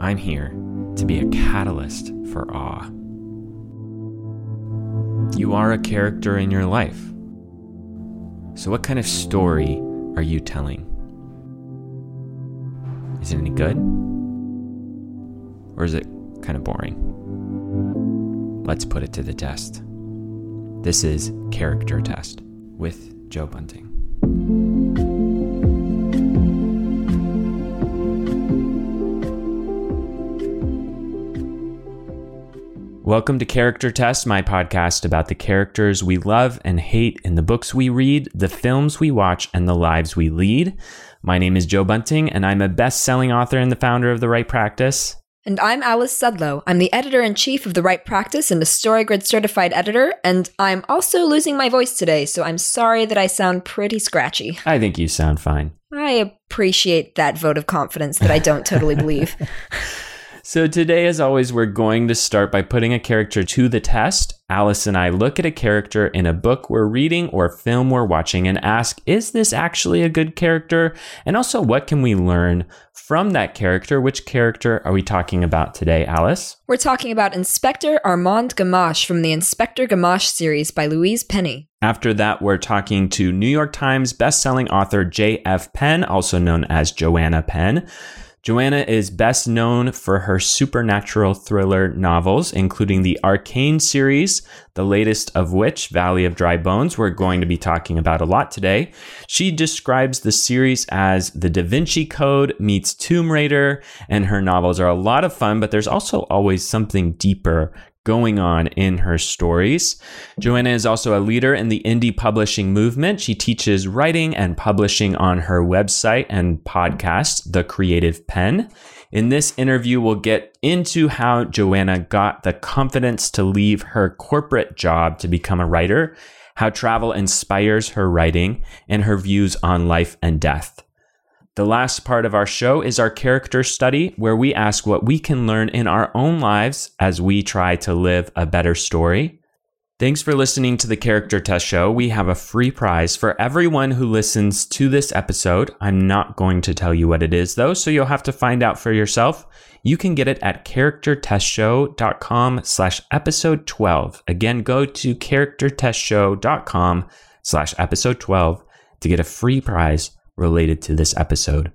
I'm here to be a catalyst for awe. You are a character in your life. So, what kind of story are you telling? Is it any good? Or is it kind of boring? Let's put it to the test. This is Character Test with Joe Bunting. Welcome to Character Test, my podcast about the characters we love and hate in the books we read, the films we watch, and the lives we lead. My name is Joe Bunting, and I'm a best selling author and the founder of The Write Practice. And I'm Alice Sudlow. I'm the editor in chief of The Write Practice and a StoryGrid certified editor. And I'm also losing my voice today, so I'm sorry that I sound pretty scratchy. I think you sound fine. I appreciate that vote of confidence that I don't totally believe. So, today, as always, we're going to start by putting a character to the test. Alice and I look at a character in a book we're reading or film we're watching and ask, is this actually a good character? And also, what can we learn from that character? Which character are we talking about today, Alice? We're talking about Inspector Armand Gamache from the Inspector Gamache series by Louise Penny. After that, we're talking to New York Times bestselling author J.F. Penn, also known as Joanna Penn. Joanna is best known for her supernatural thriller novels, including the Arcane series, the latest of which, Valley of Dry Bones, we're going to be talking about a lot today. She describes the series as the Da Vinci Code meets Tomb Raider, and her novels are a lot of fun, but there's also always something deeper going on in her stories. Joanna is also a leader in the indie publishing movement. She teaches writing and publishing on her website and podcast, The Creative Penn. In this interview, we'll get into how Joanna got the confidence to leave her corporate job to become a writer, how travel inspires her writing, and her views on life and death. The last part of our show is our character study, where we ask what we can learn in our own lives as we try to live a better story. Thanks for listening to the Character Test Show. We have a free prize for everyone who listens to this episode. I'm not going to tell you what it is, though, so you'll have to find out for yourself. You can get it at charactertestshow.com slash episode 12. Again, go to charactertestshow.com slash episode 12 to get a free prize related to this episode.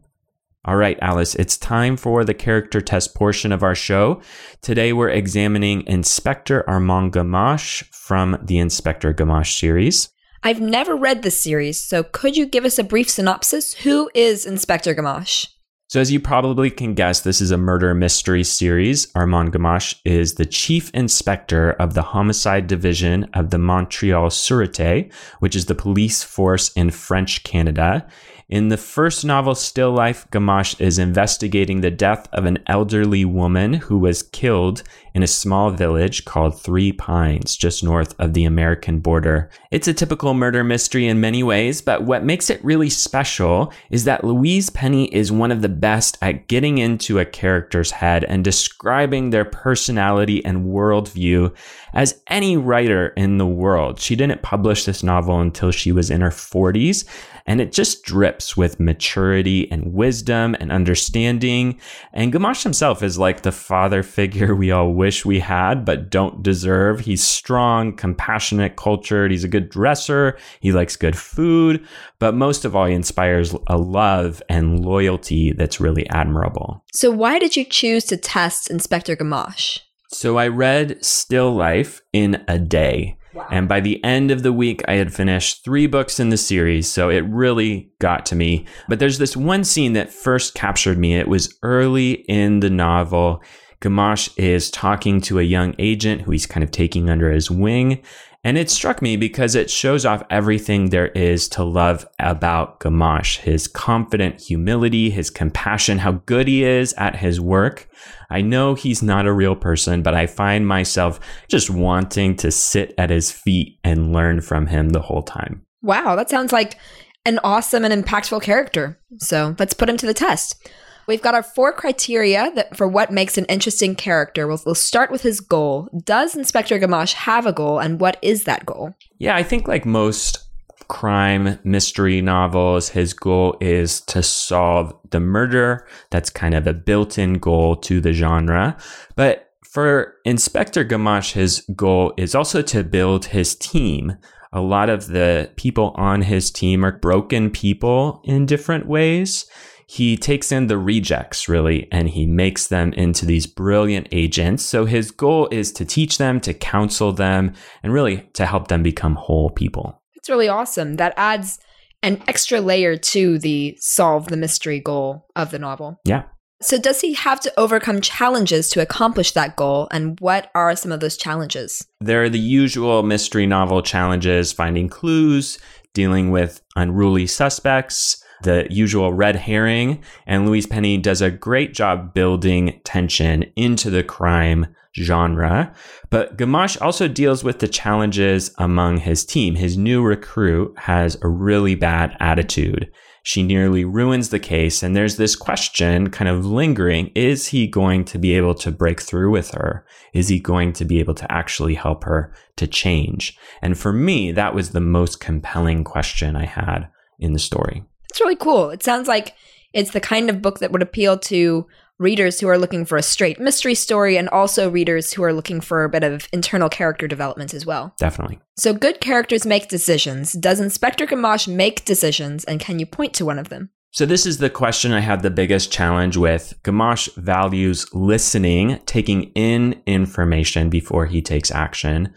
All right, Alice, it's time for the character test portion of our show. Today we're examining Inspector Armand Gamache from the Inspector Gamache series. I've never read this series, so could you give us a brief synopsis? Who is Inspector Gamache? So, as you probably can guess, this is a murder mystery series. Armand Gamache is the chief inspector of the homicide division of the Montreal Sûreté, which is the police force in French Canada. In the first novel, Still Life, Gamache is investigating the death of an elderly woman who was killed in a small village called Three Pines, just north of the American border. It's a typical murder mystery in many ways, but what makes it really special is that Louise Penny is one of the best at getting into a character's head and describing their personality and worldview as any writer in the world. She didn't publish this novel until she was in her 40s, and it just drips with maturity and wisdom and understanding. And Gamache himself is like the father figure we all wish we had, but don't deserve. He's strong, compassionate, cultured. He's a good dresser. He likes good food, but most of all, he inspires a love and loyalty that's really admirable. So, why did you choose to test Inspector Gamache? So, I read Still Life in a day. Wow. And by the end of the week, I had finished three books in the series, so it really got to me. But there's this one scene that first captured me. It was early in the novel. Gamache is talking to a young agent who he's kind of taking under his wing. And it struck me because it shows off everything there is to love about Gamache his confident humility, his compassion, how good he is at his work. I know he's not a real person, but I find myself just wanting to sit at his feet and learn from him the whole time. Wow, that sounds like an awesome and impactful character. So let's put him to the test. We've got our four criteria that for what makes an interesting character. We'll, we'll start with his goal. Does Inspector Gamache have a goal, and what is that goal? Yeah, I think like most crime mystery novels, his goal is to solve the murder. That's kind of a built in goal to the genre. But for Inspector Gamache, his goal is also to build his team. A lot of the people on his team are broken people in different ways he takes in the rejects really and he makes them into these brilliant agents. So his goal is to teach them, to counsel them, and really to help them become whole people. It's really awesome. That adds an extra layer to the solve the mystery goal of the novel. Yeah. So, does he have to overcome challenges to accomplish that goal? And what are some of those challenges? There are the usual mystery novel challenges finding clues, dealing with unruly suspects, the usual red herring. And Louise Penny does a great job building tension into the crime genre. But Gamache also deals with the challenges among his team. His new recruit has a really bad attitude. She nearly ruins the case. And there's this question kind of lingering. Is he going to be able to break through with her? Is he going to be able to actually help her to change? And for me, that was the most compelling question I had in the story. It's really cool. It sounds like it's the kind of book that would appeal to readers who are looking for a straight mystery story and also readers who are looking for a bit of internal character development as well. Definitely. So, good characters make decisions. Does Inspector Gamache make decisions, and can you point to one of them? So, this is the question I had the biggest challenge with. Gamache values listening, taking in information before he takes action.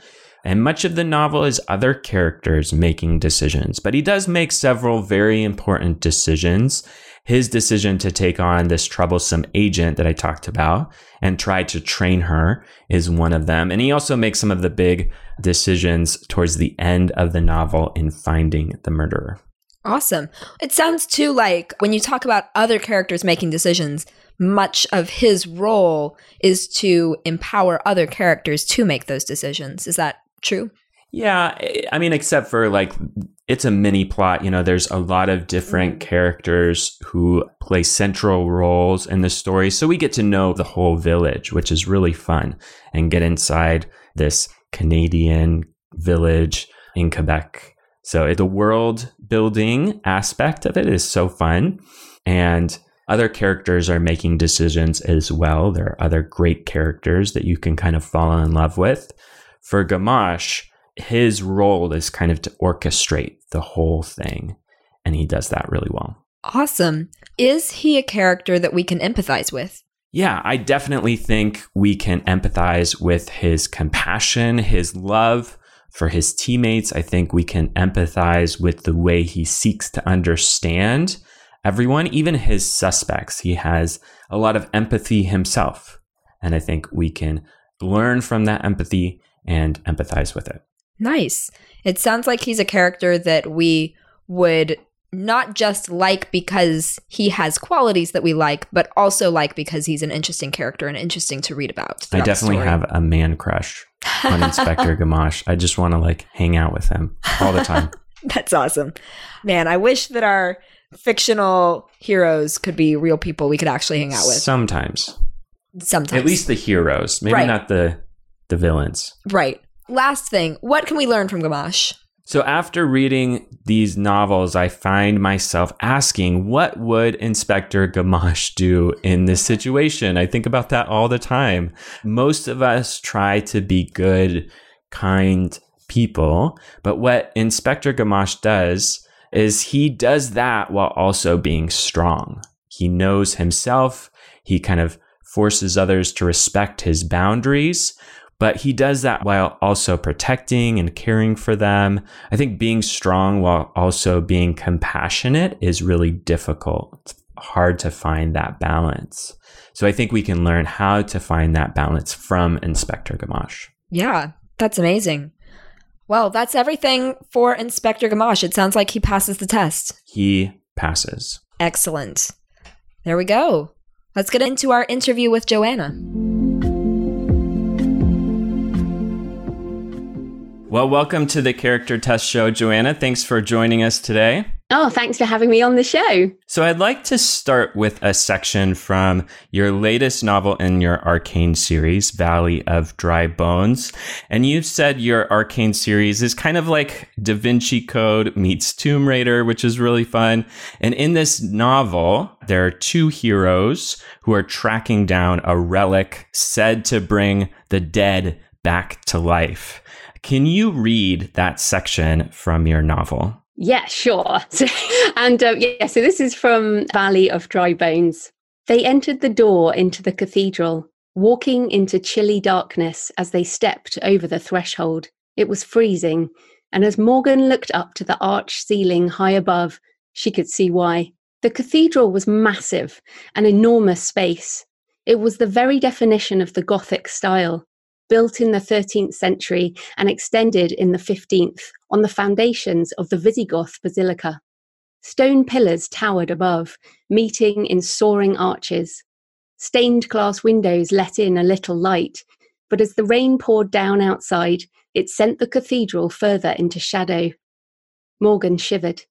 And much of the novel is other characters making decisions, but he does make several very important decisions. His decision to take on this troublesome agent that I talked about and try to train her is one of them. And he also makes some of the big decisions towards the end of the novel in finding the murderer. Awesome. It sounds too like when you talk about other characters making decisions, much of his role is to empower other characters to make those decisions. Is that true. Yeah, I mean, except for like it's a mini plot. You know, there's a lot of different mm. characters who play central roles in the story. So we get to know the whole village, which is really fun, and get inside this Canadian village in Quebec. So the world building aspect of it is so fun. And other characters are making decisions as well. There are other great characters that you can kind of fall in love with for Gamache, his role is kind of to orchestrate the whole thing. And he does that really well. Awesome. Is he a character that we can empathize with? Yeah, I definitely think we can empathize with his compassion, his love for his teammates. I think we can empathize with the way he seeks to understand everyone, even his suspects. He has a lot of empathy himself. And I think we can learn from that empathy and empathize with it. Nice. It sounds like he's a character that we would not just like because he has qualities that we like, but also like because he's an interesting character and interesting to read about. I definitely have a man crush on Inspector Gamache. I just want to like hang out with him all the time. That's awesome. Man, I wish that our fictional heroes could be real people we could actually hang out with. Sometimes. Sometimes. At least the heroes, maybe right. not the the villains. Right. Last thing, what can we learn from Gamache? So after reading these novels, I find myself asking, what would Inspector Gamache do in this situation? I think about that all the time. Most of us try to be good, kind people, but what Inspector Gamache does is he does that while also being strong. He knows himself. He kind of forces others to respect his boundaries, but he does that while also protecting and caring for them. I think being strong while also being compassionate is really difficult. It's hard to find that balance. So I think we can learn how to find that balance from Inspector Gamache. Yeah, that's amazing. Well, that's everything for Inspector Gamache. It sounds like he passes the test. He passes. Excellent. There we go. Let's get into our interview with Joanna. Well, welcome to the Character Test Show, Joanna. Thanks for joining us today. Oh, thanks for having me on the show. So, I'd like to start with a section from your latest novel in your Arcane series, Valley of Dry Bones. And you said your Arcane series is kind of like Da Vinci Code meets Tomb Raider, which is really fun. And in this novel, there are two heroes who are tracking down a relic said to bring the dead back to life. Can you read that section from your novel? Yeah, sure. And uh, yeah, so this is from Valley of Dry Bones. They entered the door into the cathedral, walking into chilly darkness as they stepped over the threshold. It was freezing, and as Morgan looked up to the arch ceiling high above, she could see why. The cathedral was massive, an enormous space. It was the very definition of the Gothic style built in the 13th century and extended in the 15th on the foundations of the Visigoth Basilica. Stone pillars towered above, meeting in soaring arches. Stained glass windows let in a little light, but as the rain poured down outside, it sent the cathedral further into shadow. Morgan shivered.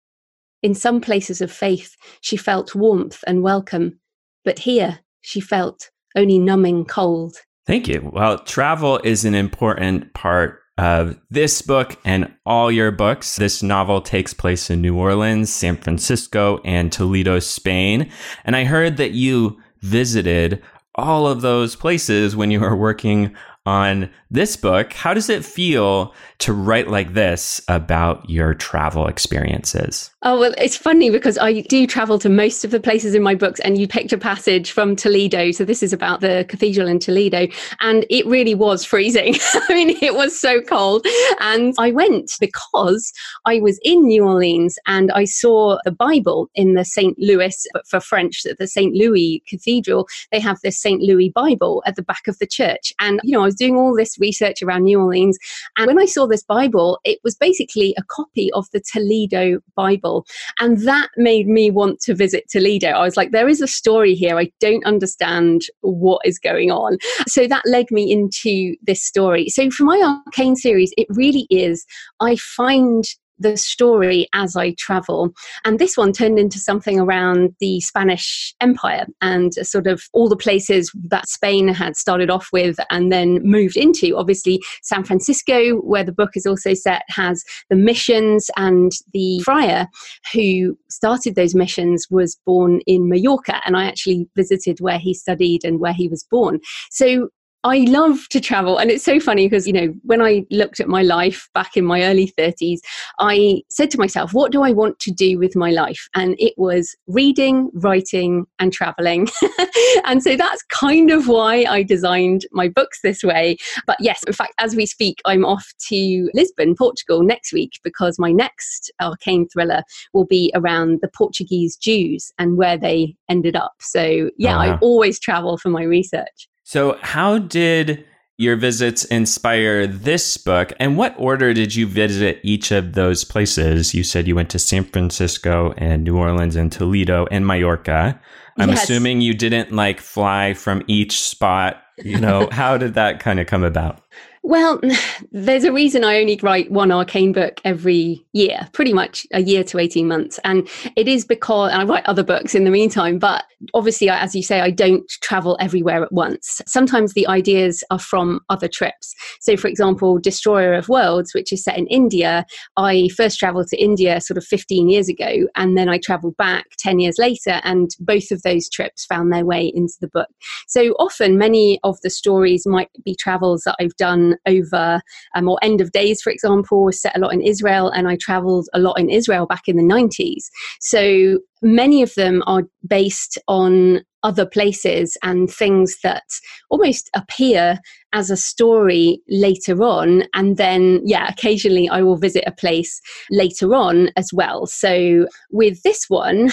In some places of faith, she felt warmth and welcome, but here she felt only numbing cold. Thank you. Well, travel is an important part of this book and all your books. This novel takes place in New Orleans, San Francisco, and Toledo, Spain. And I heard that you visited all of those places when you were working on this book. How does it feel to write like this about your travel experiences? Oh, well, it's funny because I do travel to most of the places in my books, and you picked a passage from Toledo. So, this is about the cathedral in Toledo, and it really was freezing. I mean, it was so cold. And I went because I was in New Orleans and I saw the Bible in the St. Louis, but for French, the St. Louis Cathedral. They have this St. Louis Bible at the back of the church. And, you know, I was doing all this research around New Orleans. And when I saw this Bible, it was basically a copy of the Toledo Bible. And that made me want to visit Toledo. I was like, there is a story here. I don't understand what is going on. So that led me into this story. So for my Arcane series, it really is, I find the story as I travel. And this one turned into something around the Spanish Empire and sort of all the places that Spain had started off with and then moved into. Obviously, San Francisco, where the book is also set, has the missions, and the friar who started those missions was born in Mallorca. And I actually visited where he studied and where he was born. So I love to travel. And it's so funny because, you know, when I looked at my life back in my early 30s, I said to myself, what do I want to do with my life? And it was reading, writing, and traveling. and so that's kind of why I designed my books this way. But yes, in fact, as we speak, I'm off to Lisbon, Portugal next week because my next arcane thriller will be around the Portuguese Jews and where they ended up. So yeah, uh-huh. I always travel for my research. So, how did your visits inspire this book? And what order did you visit each of those places? You said you went to San Francisco and New Orleans and Toledo and Mallorca. I'm yes. assuming you didn't like fly from each spot. You know, how did that kind of come about? Well, there's a reason I only write one arcane book every year, pretty much a year to 18 months. And it is because, I write other books in the meantime, but obviously, as you say, I don't travel everywhere at once. Sometimes the ideas are from other trips. So, for example, Destroyer of Worlds, which is set in India, I first traveled to India sort of 15 years ago, and then I traveled back 10 years later, and both of those trips found their way into the book. So, often, many of the stories might be travels that I've done over um, or end of days for example was set a lot in israel and i traveled a lot in israel back in the 90s so many of them are based on other places and things that almost appear as a story later on. And then yeah occasionally i will visit a place later on as well. So with this one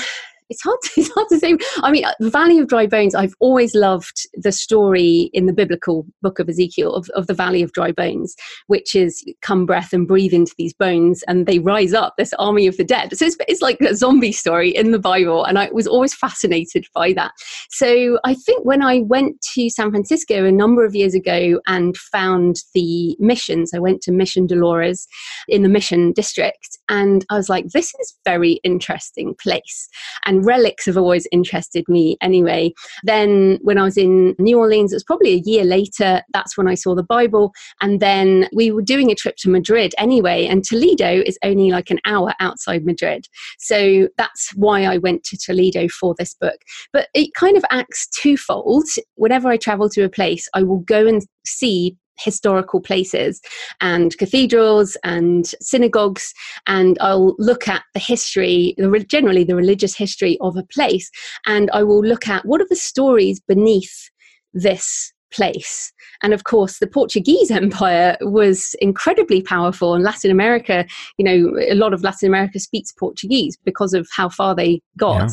it's hard to, it's hard to say. I mean uh, the valley of dry bones i've always loved the story in the biblical book of ezekiel of, of the valley of dry bones which is come breath and breathe into these bones and they rise up this army of the dead. So it's, it's like a zombie story in the bible and i was always fascinated by that. So i think when i went to san francisco a number of years ago and found the missions i went to mission dolores in the mission district And I was like, this is very interesting place. And relics have always interested me anyway. Then when I was in New Orleans, it was probably a year later, that's when I saw the Bible. And then we were doing a trip to Madrid anyway, and Toledo is only like an hour outside Madrid. So that's why I went to Toledo for this book. But it kind of acts twofold. Whenever I travel to a place, I will go and see historical places and cathedrals and synagogues. And I'll look at the history generally the religious history of a place. And I will look at what are the stories beneath this place. And of course, the Portuguese Empire was incredibly powerful, and Latin America, you know, a lot of Latin America speaks Portuguese because of how far they got. Yeah.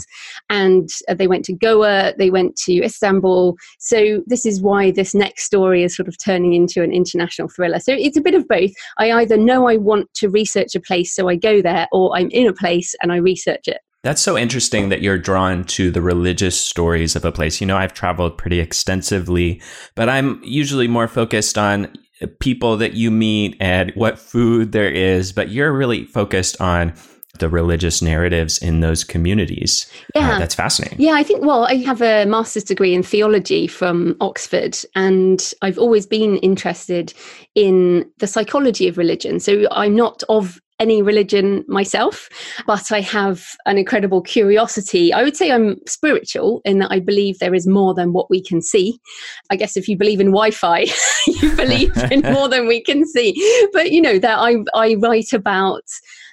And uh, they went to Goa, they went to Istanbul. So, this is why this next story is sort of turning into an international thriller. So, it's a bit of both. I either know I want to research a place, so I go there, or I'm in a place and I research it. That's so interesting that you're drawn to the religious stories of a place. You know, I've traveled pretty extensively, but I'm usually more focused on people that you meet and what food there is, but you're really focused on the religious narratives in those communities. Uh, yeah, uh, that's fascinating. Yeah, I think. Well, I have a master's degree in theology from Oxford, and I've always been interested in the psychology of religion. So I'm not of any religion myself, but I have an incredible curiosity. I would say I'm spiritual in that I believe there is more than what we can see. I guess if you believe in Wi-Fi, you believe in more than we can see. But you know that I I write about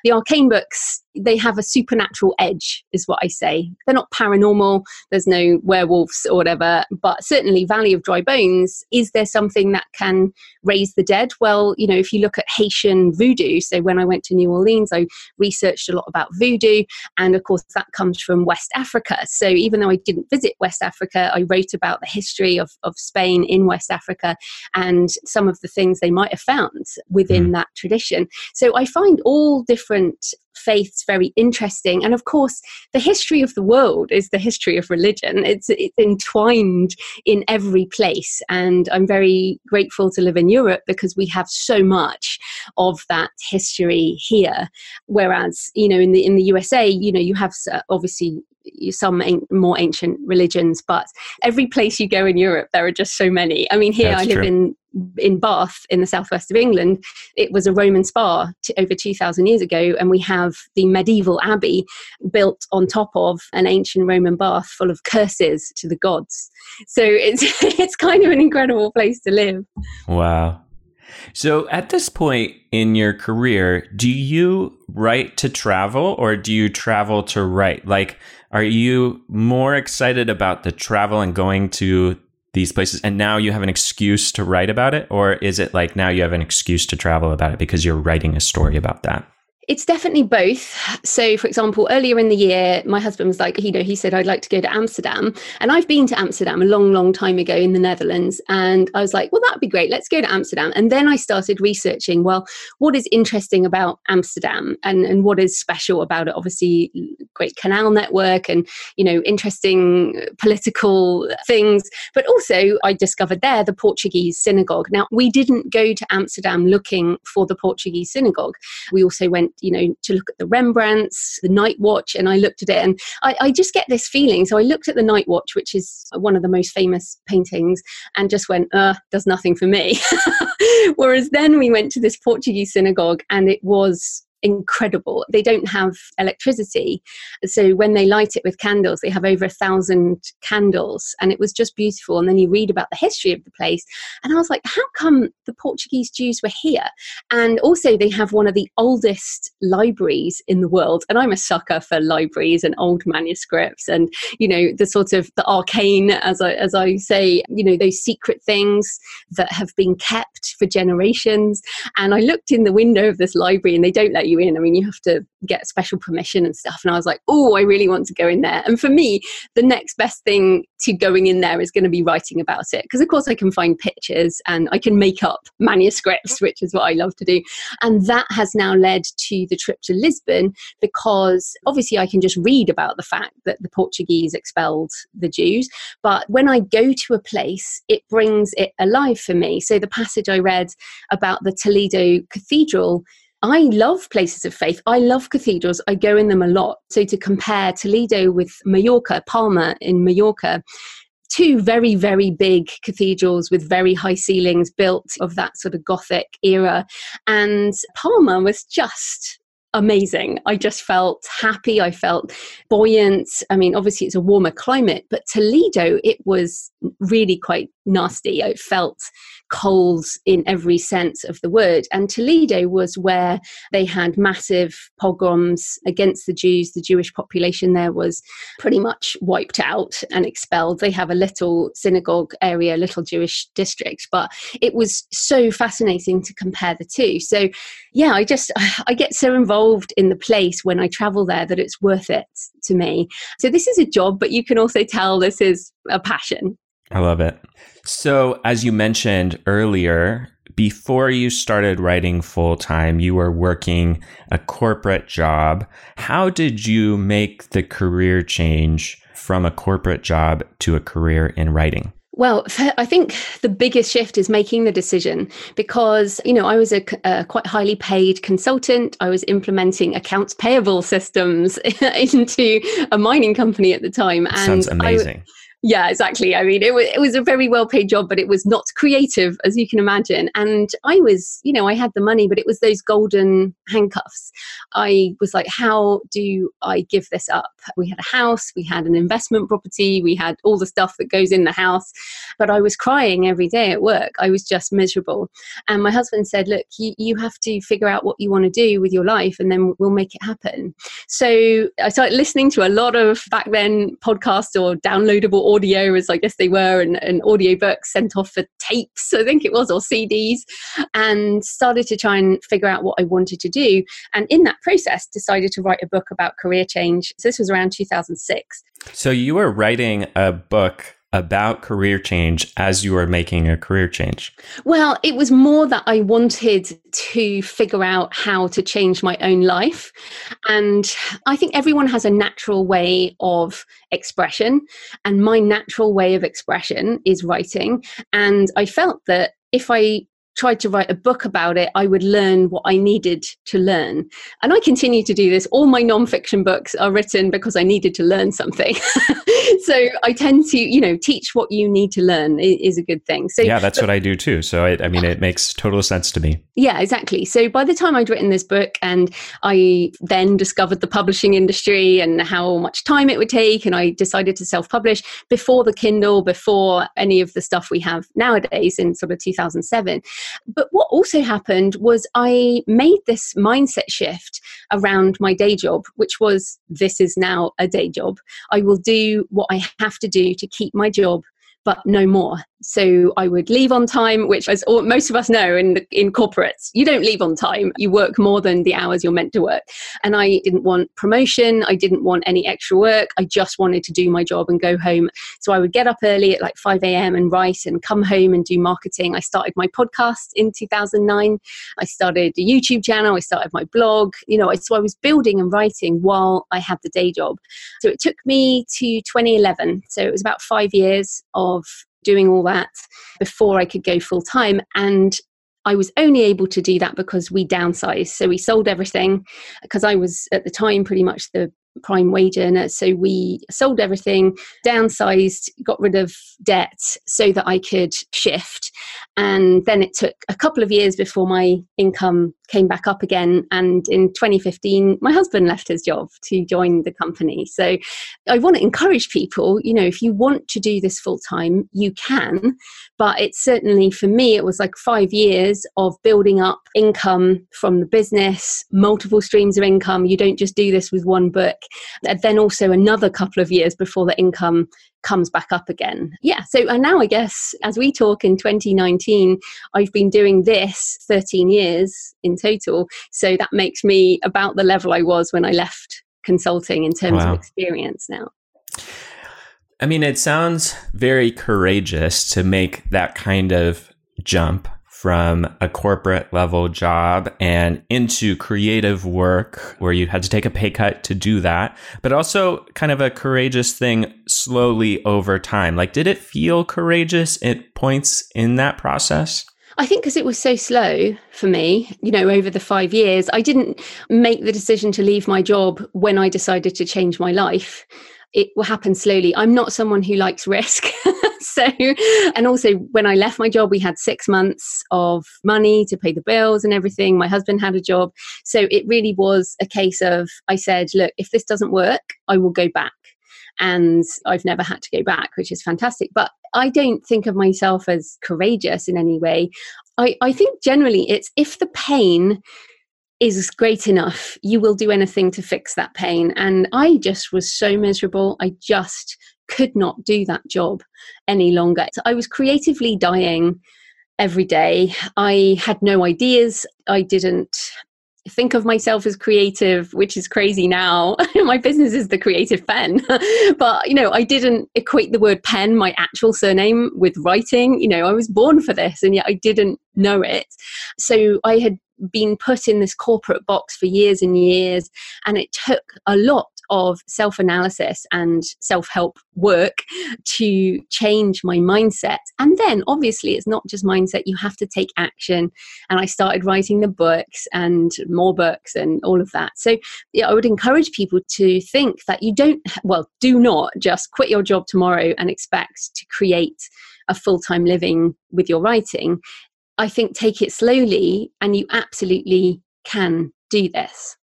the arcane books they have a supernatural edge, is what I say. They're not paranormal, there's no werewolves or whatever, but certainly Valley of Dry Bones, is there something that can raise the dead? Well, you know, if you look at Haitian voodoo, so when I went to New Orleans, I researched a lot about voodoo, and of course, that comes from West Africa. So even though I didn't visit West Africa, I wrote about the history of, of Spain in West Africa and some of the things they might have found within mm. that tradition. So I find all different faiths very interesting. And of course, the history of the world is the history of religion. It's, it's entwined in every place. And I'm very grateful to live in Europe because we have so much of that history here. Whereas, you know, in the in the USA, you know, you have uh, obviously some more ancient religions, but every place you go in Europe, there are just so many. I mean, here That's I live true. in in Bath in the southwest of England, it was a Roman spa t- over 2,000 years ago, and we have the medieval abbey built on top of an ancient Roman bath full of curses to the gods. So it's it's kind of an incredible place to live. Wow. So at this point in your career, do you write to travel or do you travel to write? Like, are you more excited about the travel and going to these places and now you have an excuse to write about it? Or is it like now you have an excuse to travel about it because you're writing a story about that it's definitely both. So, for example, earlier in the year, my husband was like, you know, he said, I'd like to go to Amsterdam. And I've been to Amsterdam a long, long time ago in the Netherlands. And I was like, well, that'd be great. Let's go to Amsterdam. And then I started researching, well, what is interesting about Amsterdam and, and what is special about it? Obviously, great canal network and, you know, interesting political things. But also, I discovered there the Portuguese synagogue. Now, we didn't go to Amsterdam looking for the Portuguese synagogue. We also went you know, to look at the Rembrandts, the Night Watch, and I looked at it and I, I just get this feeling. So I looked at the Night Watch, which is one of the most famous paintings, and just went, uh, does nothing for me. Whereas then we went to this Portuguese synagogue and it was incredible. They don't have electricity. So when they light it with candles, they have over a thousand candles. And it was just beautiful. And then you read about the history of the place. And I was like, how come the Portuguese Jews were here? And also, they have one of the oldest libraries in the world. And I'm a sucker for libraries and old manuscripts and, you know, the sort of the arcane, as I, as I say, you know, those secret things that have been kept for generations. And I looked in the window of this library and they don't let you in. I mean, you have to get special permission and stuff. And I was like, oh, I really want to go in there. And for me, the next best thing to going in there is going to be writing about it. Because, of course, I can find pictures and I can make up manuscripts, which is what I love to do. And that has now led to the trip to Lisbon because obviously I can just read about the fact that the Portuguese expelled the Jews. But when I go to a place, it brings it alive for me. So the passage I read about the Toledo Cathedral I love places of faith. I love cathedrals. I go in them a lot. So to compare Toledo with Mallorca, Palma in Mallorca, two very, very big cathedrals with very high ceilings built of that sort of Gothic era. And Palma was just amazing. I just felt happy. I felt buoyant. I mean, obviously, it's a warmer climate, but Toledo, it was really quite nasty. It felt cold in every sense of the word. And Toledo was where they had massive pogroms against the Jews. The Jewish population there was pretty much wiped out and expelled. They have a little synagogue area, little Jewish district, but it was so fascinating to compare the two. So, yeah, I just, I get so involved in the place when I travel there that it's worth it to me. So, this is a job, but you can also tell this is a passion. I love it. So, as you mentioned earlier, before you started writing full time, you were working a corporate job. How did you make the career change from a corporate job to a career in writing? Well, I think the biggest shift is making the decision because, you know, I was a, a, quite highly paid consultant. I was implementing accounts payable systems into a mining company at the time. And Sounds amazing. I, yeah, exactly. I mean, it was, it was a very well paid job, but it was not creative, as you can imagine. And I was, you know, I had the money, but it was those golden handcuffs. I was like, how do I give this up? We had a house, we had an investment property, we had all the stuff that goes in the house, but I was crying every day at work. I was just miserable. And my husband said, look, you, you have to figure out what you want to do with your life and then we'll make it happen. So I started listening to a lot of back then podcasts or downloadable audio as I guess they were and, and audiobooks sent off for tapes, I think it was, or CDs, and started to try and figure out what I wanted to do. And in that process, decided to write a book about career change. So this was around 2006. So you were writing a book about career change as you were making a career change? Well, it was more that I wanted to figure out how to change my own life. And I think everyone has a natural way of expression. And my natural way of expression is writing. And I felt that if I tried to write a book about it, I would learn what I needed to learn. And I continue to do this. All my nonfiction books are written because I needed to learn something. so I tend to, you know, teach what you need to learn is a good thing. So yeah, that's but, what I do too. So I, I mean, it makes total sense to me. Yeah, exactly. So by the time I'd written this book and I then discovered the publishing industry and how much time it would take, and I decided to self publish before the Kindle, before any of the stuff we have nowadays in sort of 2007 but what also happened was I made this mindset shift around my day job, which was this is now a day job. I will do what I have to do to keep my job but no more. So I would leave on time, which, as most of us know in in corporates, you don't leave on time. You work more than the hours you're meant to work. And I didn't want promotion. I didn't want any extra work. I just wanted to do my job and go home. So I would get up early at like 5 a.m. and write and come home and do marketing. I started my podcast in 2009. I started a YouTube channel. I started my blog. You know, so I was building and writing while I had the day job. So it took me to 2011. So it was about five years of of doing all that before I could go full time. And I was only able to do that because we downsized. So we sold everything because I was at the time pretty much the prime wage earner. Uh, so we sold everything, downsized, got rid of debt so that I could shift. And then it took a couple of years before my income came back up again. And in 2015, my husband left his job to join the company. So I want to encourage people, you know, if you want to do this full time, you can. But it's certainly for me, it was like five years of building up income from the business, multiple streams of income. You don't just do this with one book. And then also another couple of years before the income comes back up again. Yeah. So and now I guess as we talk in 2019, I've been doing this 13 years in total. So that makes me about the level I was when I left consulting in terms wow. of experience now. I mean, it sounds very courageous to make that kind of jump from a corporate level job and into creative work where you had to take a pay cut to do that, but also kind of a courageous thing slowly over time. Like, did it feel courageous at points in that process? I think because it was so slow for me, you know, over the five years, I didn't make the decision to leave my job when I decided to change my life. It will happen slowly. I'm not someone who likes risk. so, and also when I left my job, we had six months of money to pay the bills and everything. My husband had a job. So it really was a case of I said, look, if this doesn't work, I will go back and I've never had to go back, which is fantastic. But I don't think of myself as courageous in any way. I, I think generally it's if the pain is great enough, you will do anything to fix that pain. And I just was so miserable. I just could not do that job any longer. So I was creatively dying every day. I had no ideas. I didn't think of myself as creative, which is crazy now. my business is the creative Penn. but, you know, I didn't equate the word pen, my actual surname, with writing. You know, I was born for this and yet I didn't know it. So I had been put in this corporate box for years and years, and it took a lot of self analysis and self help work to change my mindset. And then, obviously, it's not just mindset, you have to take action. And I started writing the books and more books and all of that. So, yeah, I would encourage people to think that you don't, well, do not just quit your job tomorrow and expect to create a full time living with your writing. I think take it slowly and you absolutely can do this.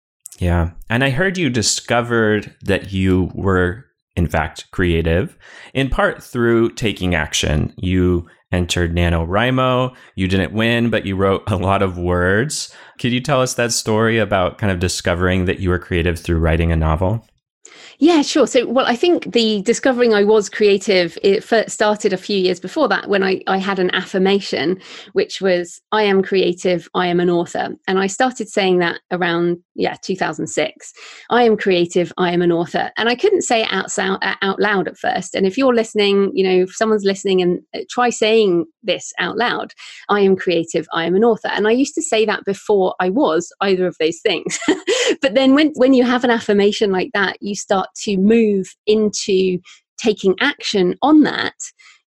Yeah. And I heard you discovered that you were, in fact, creative in part through taking action. You entered NaNoWriMo. You didn't win, but you wrote a lot of words. Could you tell us that story about kind of discovering that you were creative through writing a novel? Yeah, sure. So, well, I think the discovering I was creative it first started a few years before that when I, I had an affirmation, which was, I am creative, I am an author. And I started saying that around, yeah, 2006. I am creative, I am an author. And I couldn't say it out, out loud at first. And if you're listening, you know, if someone's listening and uh, try saying this out loud, I am creative, I am an author. And I used to say that before I was either of those things. but then when, when you have an affirmation like that, you start to move into taking action on that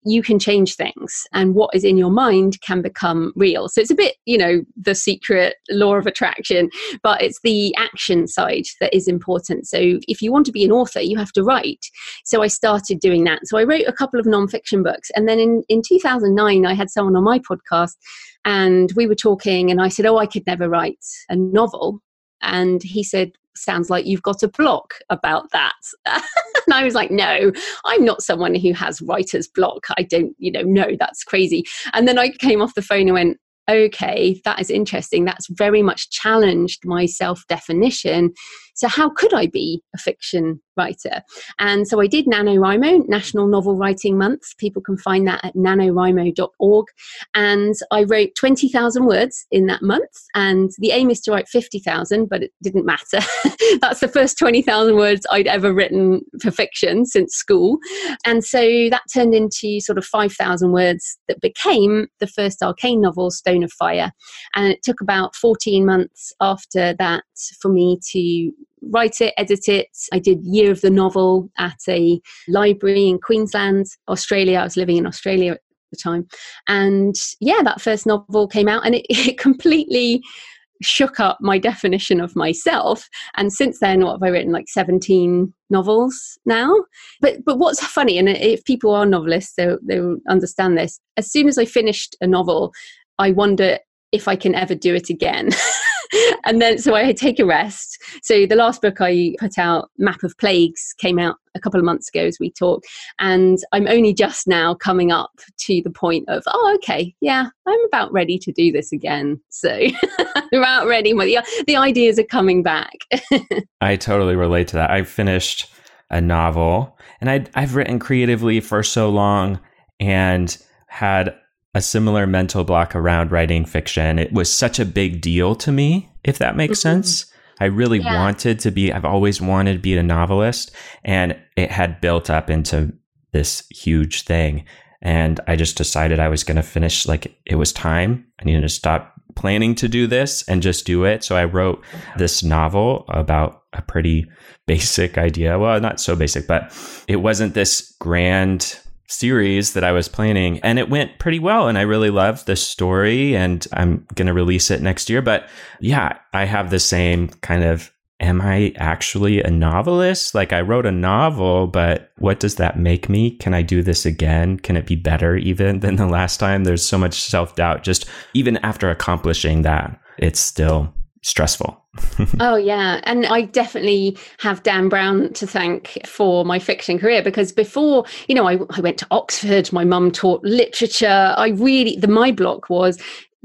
you can change things and what is in your mind can become real. So it's a bit you know the secret law of attraction but it's the action side that is important. So if you want to be an author you have to write. So i started doing that. So i wrote a couple of non-fiction books and then in, in 2009 i had someone on my podcast and we were talking and i said oh i could never write a novel and he said sounds like you've got a block about that. and I was like, no, I'm not someone who has writer's block. I don't, you know, no, that's crazy. And then I came off the phone and went, okay, that is interesting. That's very much challenged my self definition. So, how could I be a fiction writer? And so I did NaNoWriMo, National Novel Writing Month. People can find that at nanowrimo.org. And I wrote 20,000 words in that month. And the aim is to write 50,000, but it didn't matter. That's the first 20,000 words I'd ever written for fiction since school. And so that turned into sort of 5,000 words that became the first arcane novel, Stone of Fire. And it took about 14 months after that for me to write it, edit it. I did Year of the Novel at a library in Queensland, Australia. I was living in Australia at the time. And yeah, that first novel came out and it, it completely shook up my definition of myself and since then what have i written like 17 novels now but but what's funny and if people are novelists they they'll understand this as soon as i finished a novel i wonder if i can ever do it again and then so I take a rest. So the last book I put out, Map of Plagues, came out a couple of months ago as we talk, and I'm only just now coming up to the point of oh okay yeah I'm about ready to do this again. So about ready. The, the ideas are coming back. I totally relate to that. I finished a novel, and I I've written creatively for so long and had a similar mental block around writing fiction. It was such a big deal to me, if that makes mm-hmm. sense. I really yeah. wanted to be, I've always wanted to be a novelist, and it had built up into this huge thing. And I just decided I was going to finish, like, it was time. I needed to stop planning to do this and just do it. So I wrote this novel about a pretty basic idea. Well, not so basic, but it wasn't this grand series that I was planning and it went pretty well and I really loved the story and I'm going to release it next year but yeah I have the same kind of am I actually a novelist? Like I wrote a novel but what does that make me? Can I do this again? Can it be better even than the last time? There's so much self-doubt just even after accomplishing that it's still stressful. oh yeah, and I definitely have Dan Brown to thank for my fiction career because before, you know, I, I went to Oxford. My mum taught literature. I really the my block was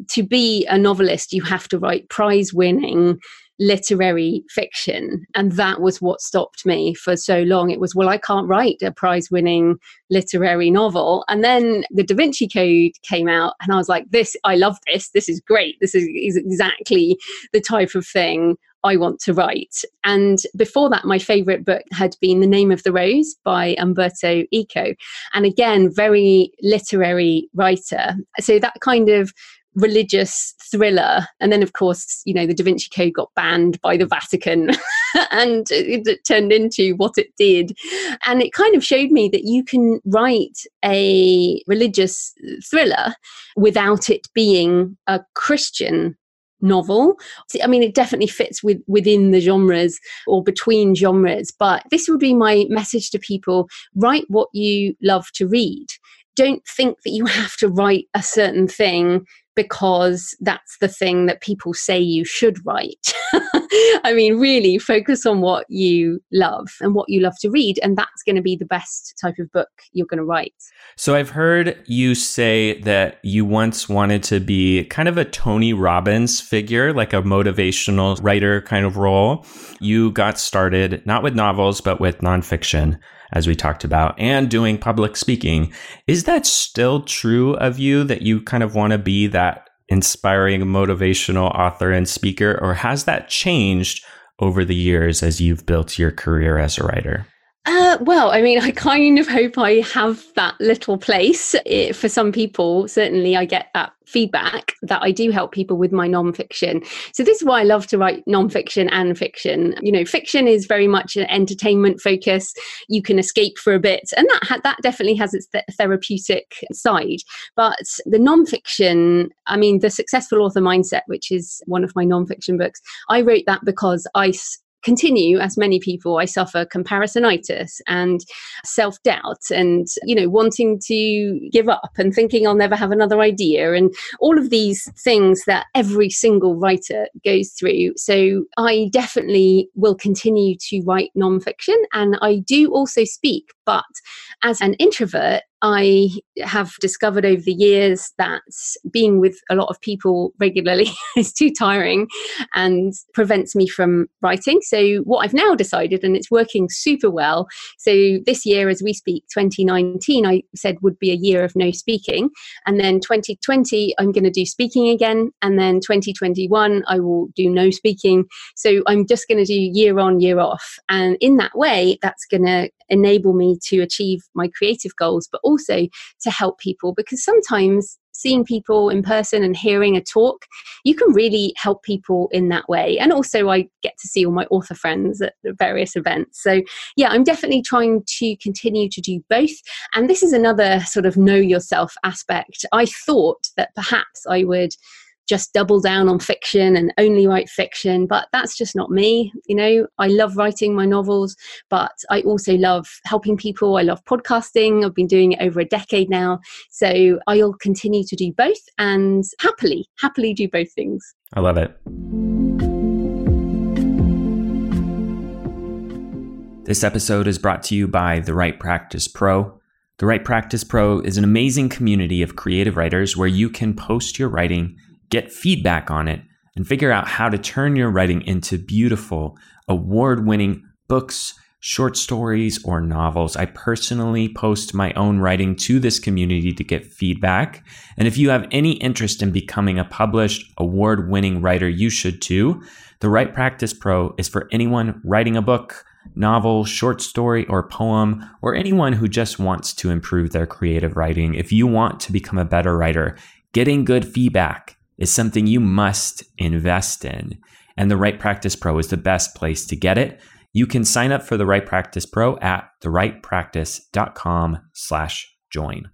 to be a novelist. You have to write prize-winning literary fiction. And that was what stopped me for so long. It was, well, I can't write a prize winning literary novel. And then the Da Vinci Code came out, and I was like, this, I love this. This is great. This is, is exactly the type of thing I want to write. And before that, my favorite book had been The Name of the Rose by Umberto Eco. And again, very literary writer. So that kind of religious thriller. And then, of course, you know, the Da Vinci Code got banned by the Vatican and it, it, turned into what it did. And it kind of showed me that you can write a religious thriller without it being a Christian novel. I mean, it definitely fits with within the genres or between genres. But this would be my message to people: write what you love to read. Don't think that you have to write a certain thing because that's the thing that people say you should write. I mean, really focus on what you love and what you love to read, and that's going to be the best type of book you're going to write. So, I've heard you say that you once wanted to be kind of a Tony Robbins figure, like a motivational writer kind of role. You got started not with novels, but with nonfiction as we talked about, and doing public speaking. Is that still true of you that you kind of want to be that inspiring, motivational author and speaker, or has that changed over the years as you've built your career as a writer? Uh, well, I mean, I kind of hope I have that little place. It, for some people, certainly I get that feedback that I do help people with my nonfiction. So this is why I love to write nonfiction and fiction. You know, fiction is very much an entertainment focus. You can escape for a bit, and that ha- that definitely has its th- therapeutic side. But the nonfiction, I mean, the successful author mindset, which is one of my nonfiction books, I wrote that because I continue as many people i suffer comparisonitis and self-doubt and you know wanting to give up and thinking i'll never have another idea and all of these things that every single writer goes through. So i definitely will continue to write nonfiction and i do also speak but as an introvert I have discovered over the years that being with a lot of people regularly is too tiring and prevents me from writing. So, what I've now decided, and it's working super well. So, this year, as we speak, 2019, I said would be a year of no speaking. And then 2020, I'm going to do speaking again. And then 2021, I will do no speaking. So, I'm just going to do year on, year off. And in that way, that's going to enable me to achieve my creative goals, but also to help people because sometimes seeing people in person and hearing a talk, you can really help people in that way. And also, I get to see all my author friends at various events. So, yeah, I'm definitely trying to continue to do both. And this is another sort of know yourself aspect. I thought that perhaps I would just double down on fiction and only write fiction but that's just not me you know? I love writing my novels but i also love helping people. I love podcasting. I've been doing it over a decade now. So i'll continue to do both and happily happily do both things. I love it. This episode is brought to you by the Write Practice Pro. The Write Practice Pro is an amazing community of creative writers where you can post your writing get feedback on it, and figure out how to turn your writing into beautiful, award winning books, short stories, or novels. I personally post my own writing to this community to get feedback. And if you have any interest in becoming a published, award winning writer, you should too. The Write Practice Pro is for anyone writing a book, novel, short story, or poem, or anyone who just wants to improve their creative writing. If you want to become a better writer, getting good feedback, is something you must invest in. And the Write Practice Pro is the best place to get it. You can sign up for the Write Practice Pro at thewritepractice.com slash join.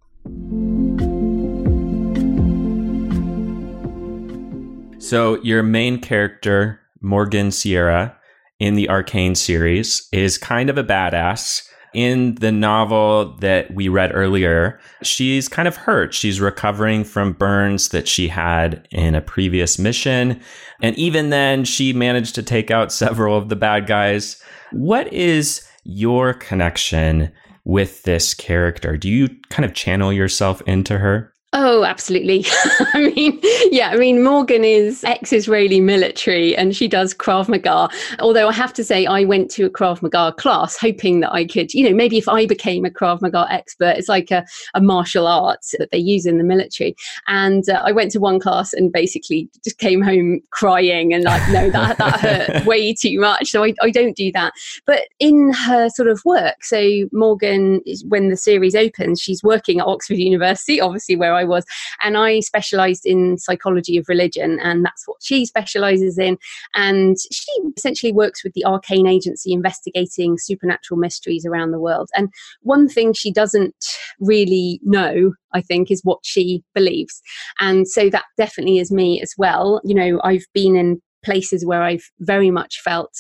So, your main character, Morgan Sierra, in the ARKANE series, is kind of a badass. In the novel that we read earlier, she's kind of hurt. She's recovering from burns that she had in a previous mission. And even then, she managed to take out several of the bad guys. What is your connection with this character? Do you kind of channel yourself into her? Oh, absolutely. I mean, yeah, I mean, Morgan is ex Israeli military and she does Krav Maga. Although I have to say, I went to a Krav Maga class hoping that I could, you know, maybe if I became a Krav Maga expert, it's like a, a martial art that they use in the military. And uh, I went to one class and basically just came home crying and like, no, that, that hurt way too much. So I, I don't do that. But in her sort of work, so Morgan, when the series opens, she's working at Oxford University, obviously where I I was. And I specialized in psychology of religion, and that's what she specializes in. And she essentially works with the ARKANE Agency investigating supernatural mysteries around the world. And one thing she doesn't really know, I think, is what she believes. And so that definitely is me as well. You know, I've been in places where I've very much felt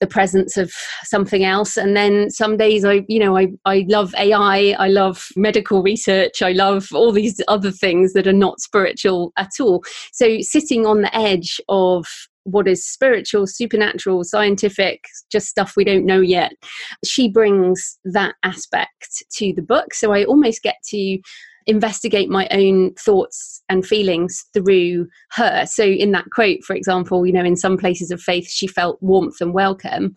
the presence of something else. And then some days i you know i i love ai i love medical research i love all these other things that are not spiritual at all. So sitting on the edge of what is spiritual supernatural scientific just stuff we don't know yet she brings that aspect to the book. So i almost get to investigate my own thoughts and feelings through her. So, in that quote, for example, you know, in some places of faith, she felt warmth and welcome.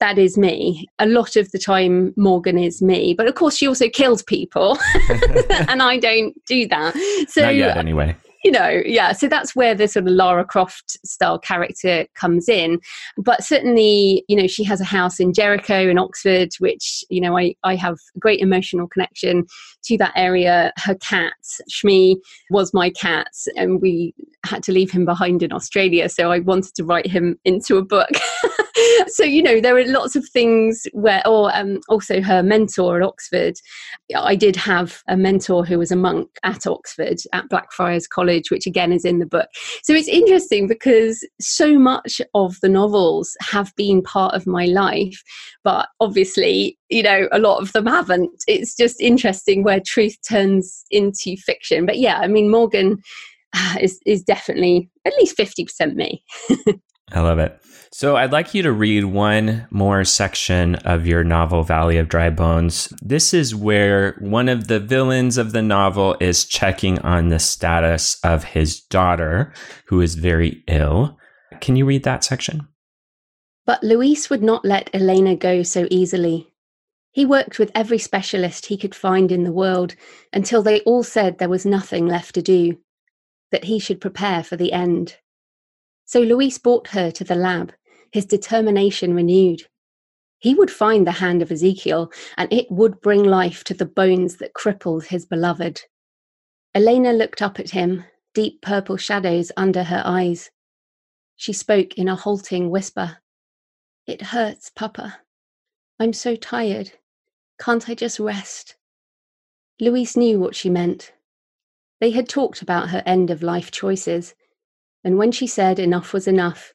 That is me. A lot of the time, Morgan is me. But of course, she also kills people, and I don't do that. So, Not yet, anyway you know, yeah. So that's where the sort of Lara Croft style character comes in. But certainly, you know, she has a house in Jericho in Oxford, which, you know, I, I have great emotional connection to that area. Her cat, Shmi, was my cat, and we had to leave him behind in Australia. So I wanted to write him into a book. so you know there are lots of things where or um, also her mentor at oxford. I did have a mentor who was a monk at oxford at blackfriars college which again is in the book. So it's interesting because so much of the novels have been part of my life but obviously you know a lot of them haven't. It's just interesting where truth turns into fiction. But yeah i mean morgan is is definitely at least 50% me I love it. So I'd like you to read one more section of your novel, Valley of Dry Bones. This is where one of the villains of the novel is checking on the status of his daughter, who is very ill. Can you read that section? But Luis would not let Elena go so easily. He worked with every specialist he could find in the world until they all said there was nothing left to do, that he should prepare for the end. So Luis brought her to the lab, his determination renewed. He would find the hand of Ezekiel, and it would bring life to the bones that crippled his beloved. Elena looked up at him, deep purple shadows under her eyes. She spoke in a halting whisper. It hurts, Papa. I'm so tired. Can't I just rest? Luis knew what she meant. They had talked about her end of life choices, and when she said enough was enough,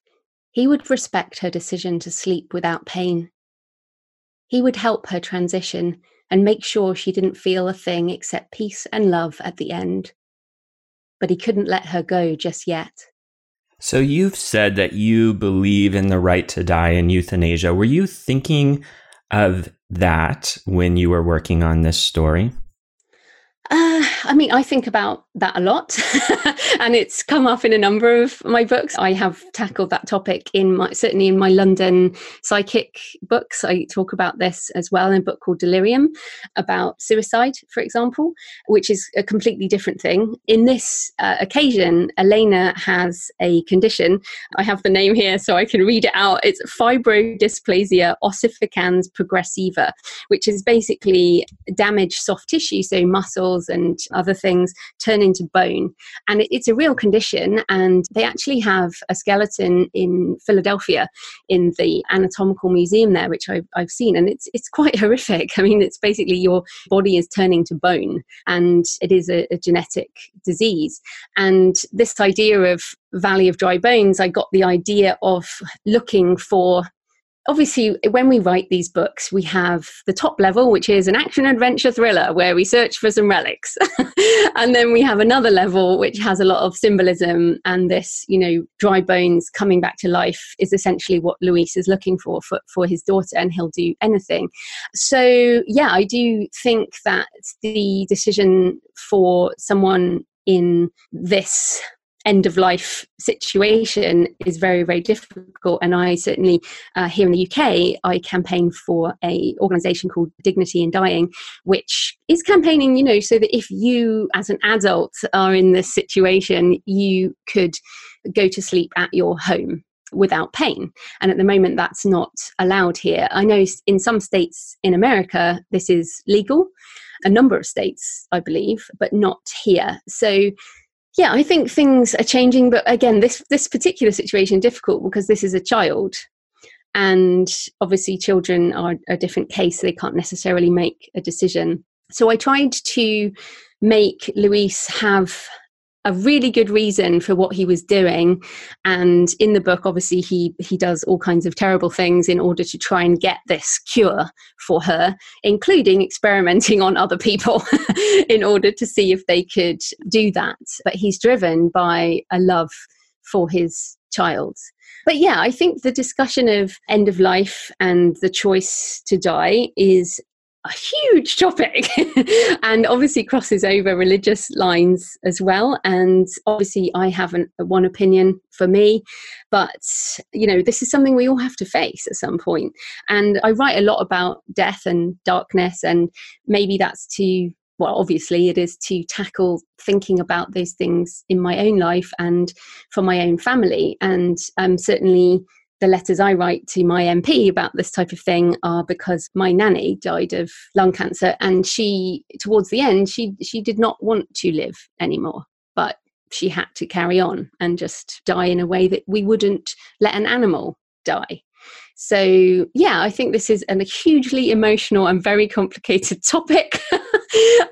he would respect her decision to sleep without pain. He would help her transition and make sure she didn't feel a thing except peace and love at the end. But he couldn't let her go just yet. So you've said that you believe in the right to die in euthanasia. Were you thinking of that when you were working on this story? I mean, I think about that a lot, and it's come up in a number of my books. I have tackled that topic in my certainly in my London psychic books. I talk about this as well in a book called Delirium about suicide, for example, which is a completely different thing. In this uh, occasion, Elena has a condition. I have the name here, so I can read it out. It's fibrodysplasia ossificans progressiva, which is basically damaged soft tissue, so muscles and other things turn into bone. And it, it's a real condition. And they actually have a skeleton in Philadelphia in the anatomical museum there, which I've, I've seen. And it's, it's quite horrific. I mean, it's basically your body is turning to bone and it is a, a genetic disease. And this idea of Valley of Dry Bones, I got the idea of looking for obviously when we write these books we have the top level which is an action adventure thriller where we search for some relics. And then we have another level which has a lot of symbolism and this you know dry bones coming back to life is essentially what luis is looking for for, for his daughter and he'll do anything. So yeah i do think that the decision for someone in this end of life situation is very very difficult and i certainly uh, here in the uk i campaign for a organization called dignity in dying which is campaigning you know so that if you as an adult are in this situation you could go to sleep at your home without pain. And at the moment, that's not allowed here. I know in some states in America, this is legal, a number of states, I believe, but not here. So yeah i think things are changing but again this this particular situation difficult because this is a child. And obviously children are a different case they can't necessarily make a decision. So i tried to make luis have a really good reason for what he was doing. And in the book obviously he he does all kinds of terrible things in order to try and get this cure for her including experimenting on other people in order to see if they could do that. But he's driven by a love for his child. But yeah, I think the discussion of end of life and the choice to die is a huge topic. And obviously crosses over religious lines as well. And obviously i have an, one opinion for me. But you know this is something we all have to face at some point. And i write a lot about death and darkness. And maybe that's to well obviously it is to tackle thinking about those things in my own life and for my own family. And um, certainly the letters I write to my MP about this type of thing are because my nanny died of lung cancer and she towards the end she she did not want to live anymore but she had to carry on and just die in a way that we wouldn't let an animal die so yeah i think this is a hugely emotional and very complicated topic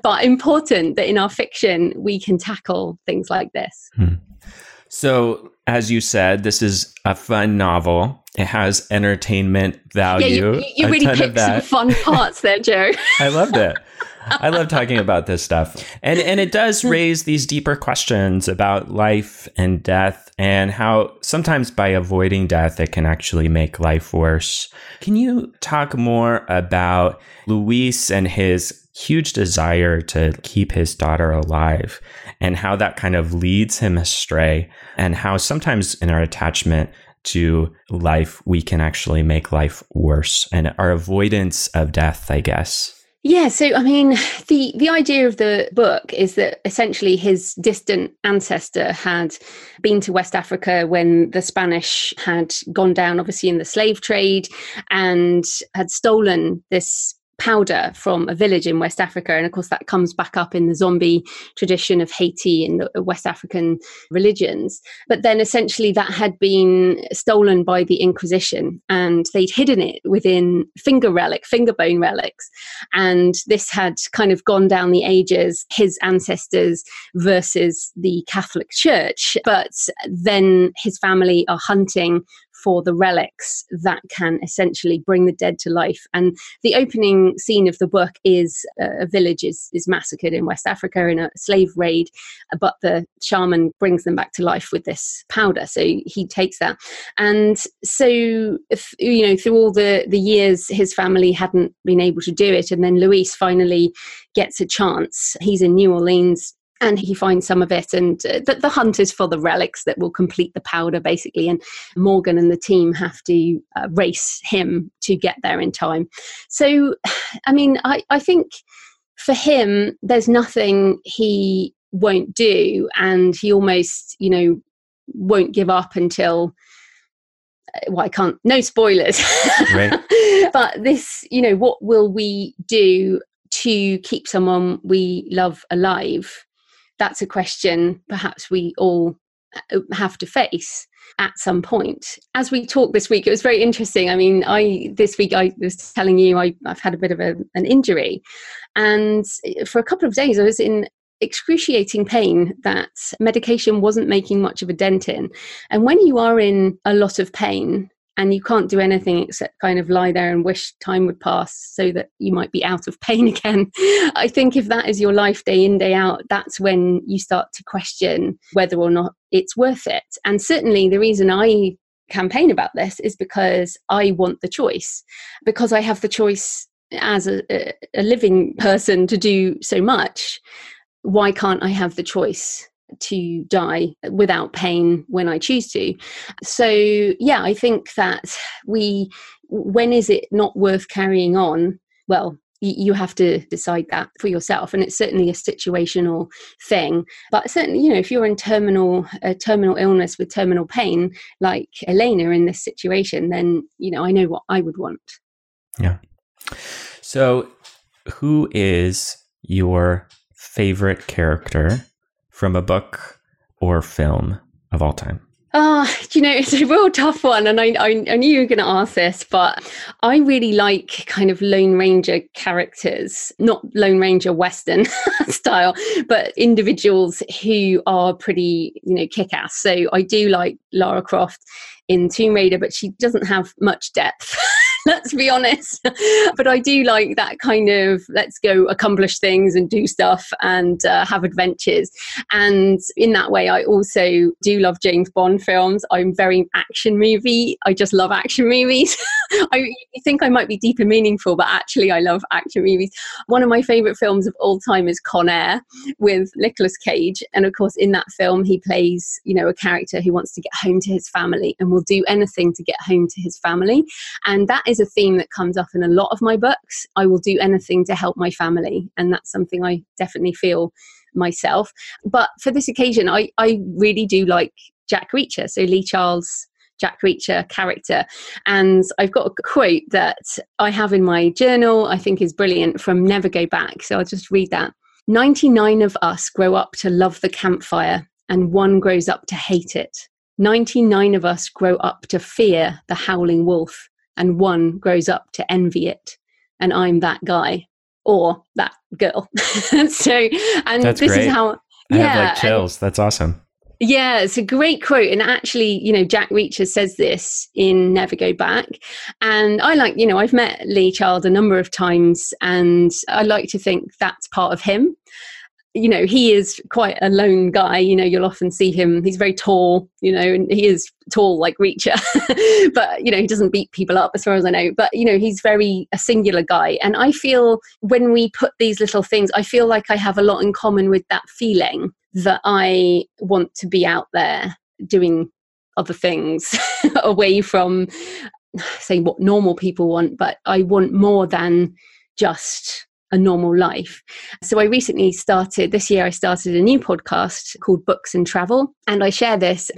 but important that in our fiction we can tackle things like this hmm. So, as you said, this is a fun novel. It has entertainment value. Yeah, you, you really picked some fun parts there, Joe. I loved it. I love talking about this stuff. And and it does raise these deeper questions about life and death and how sometimes by avoiding death it can actually make life worse. Can you talk more about Luis and his huge desire to keep his daughter alive and how that kind of leads him astray and how sometimes in our attachment to life we can actually make life worse and our avoidance of death i guess. Yeah, so I mean, the the idea of the book is that essentially his distant ancestor had been to West Africa when the Spanish had gone down, obviously in the slave trade, and had stolen this powder from a village in West Africa. And of course, that comes back up in the zombie tradition of Haiti and the West African religions. But then essentially, that had been stolen by the Inquisition and they'd hidden it within finger relic, finger bone relics. And this had kind of gone down the ages, his ancestors versus the Catholic Church. But then his family are hunting for the relics that can essentially bring the dead to life. And the opening scene of the book is uh, a village is, is massacred in West Africa in a slave raid, but the shaman brings them back to life with this powder. So he takes that. And so, if, you know, through all the, the years, his family hadn't been able to do it. And then Luis finally gets a chance. He's in New Orleans and he finds some of it and uh, the, the, hunt is for the relics that will complete the powder basically and morgan and the team have to uh, race him to get there in time so i mean I, I think for him there's nothing he won't do and he almost you know won't give up until uh, well i can't no spoilers right. but this you know what will we do to keep someone we love alive? That's a question perhaps we all uh, have to face at some point. As we talked this week, it was very interesting. I mean, I this week I was telling you I, I've had a bit of a, an injury, and for a couple of days I was in excruciating pain that medication wasn't making much of a dent in. And when you are in a lot of pain, and you can't do anything except kind of lie there and wish time would pass so that you might be out of pain again. I think if that is your life day in, day out, that's when you start to question whether or not it's worth it. And certainly the reason I campaign about this is because I want the choice, because I have the choice as a, a living person to do so much why can't I have the choice to die without pain when I choose to? So, yeah, I think that we, when is it not worth carrying on? Well, you have to decide that for yourself and it's certainly a situational thing but certainly you know if you're in terminal terminal illness with terminal pain like elena in this situation then you know i know what i would want yeah so who is your favorite character from a book or film of all time? Oh, you know, it's a real tough one. And I, I, I knew you were going to ask this, but I really like kind of Lone Ranger characters, not Lone Ranger Western style, but individuals who are pretty, you know, kick ass. So I do like Lara Croft in Tomb Raider, but she doesn't have much depth. let's be honest. but I do like that kind of let's go accomplish things and do stuff and uh, have adventures. And in that way, I also do love James Bond films. I'm very action movie. I just love action movies. I think I might be deep and meaningful, but actually, I love action movies. One of my favorite films of all time is Con Air with Nicolas Cage, and of course, in that film, he plays you know a character who wants to get home to his family and will do anything to get home to his family, and that is a theme that comes up in a lot of my books. I will do anything to help my family, and that's something I definitely feel myself. But for this occasion, I, I really do like Jack Reacher, so Lee Child's Jack Reacher character. And I've got a quote that I have in my journal, I think is brilliant from Never Go Back. So I'll just read that. 99 of us grow up to love the campfire, and one grows up to hate it. 99 of us grow up to fear the howling wolf, and one grows up to envy it. And I'm that guy or that girl. so, and That's this great. is how. I yeah, have like chills. That's awesome. Yeah, it's a great quote. And actually, you know, Jack Reacher says this in Never Go Back. And I like, you know, I've met Lee Child a number of times, and I like to think that's part of him. You know, he is quite a lone guy. You know, you'll often see him, he's very tall, you know, and he is tall like Reacher, but, you know, he doesn't beat people up as far as I know. But, you know, he's very a singular guy. And I feel when we put these little things, I feel like I have a lot in common with that feeling that I want to be out there doing other things away from saying what normal people want, but I want more than just a normal life. So I recently started this year I started a new podcast called Books and Travel and I share this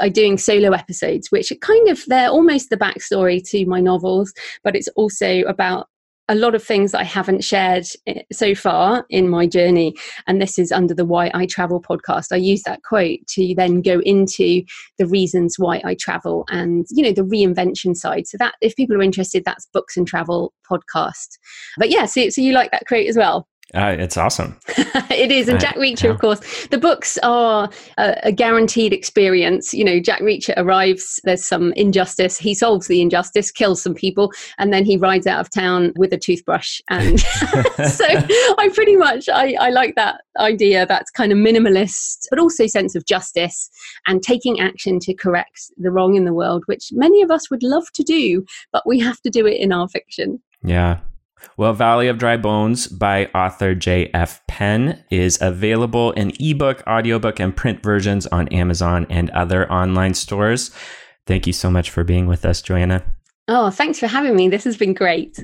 I'm doing solo episodes which are kind of they're almost the backstory to my novels but it's also about a lot of things that I haven't shared eh, so far in my journey. And this is under the Why I Travel podcast. I use that quote to then go into the reasons why I travel and, you know, the reinvention side. So that if people are interested, that's Books and Travel podcast. But yeah, so, so you like that quote as well? Uh, it's awesome. it is. And Jack Reacher, of course, the books are a, a, guaranteed experience. You know, Jack Reacher arrives, there's some injustice, he solves the injustice, kills some people, and then he rides out of town with a toothbrush. And so I pretty much, I, I like that idea that's kind of minimalist, but also sense of justice and taking action to correct the wrong in the world, which many of us would love to do, but we have to do it in our fiction. Yeah, well, Valley of Dry Bones by author J.F. Penn is available in ebook, audiobook, and print versions on Amazon and other online stores. Thank you so much for being with us, Joanna. Oh, thanks for having me. This has been great.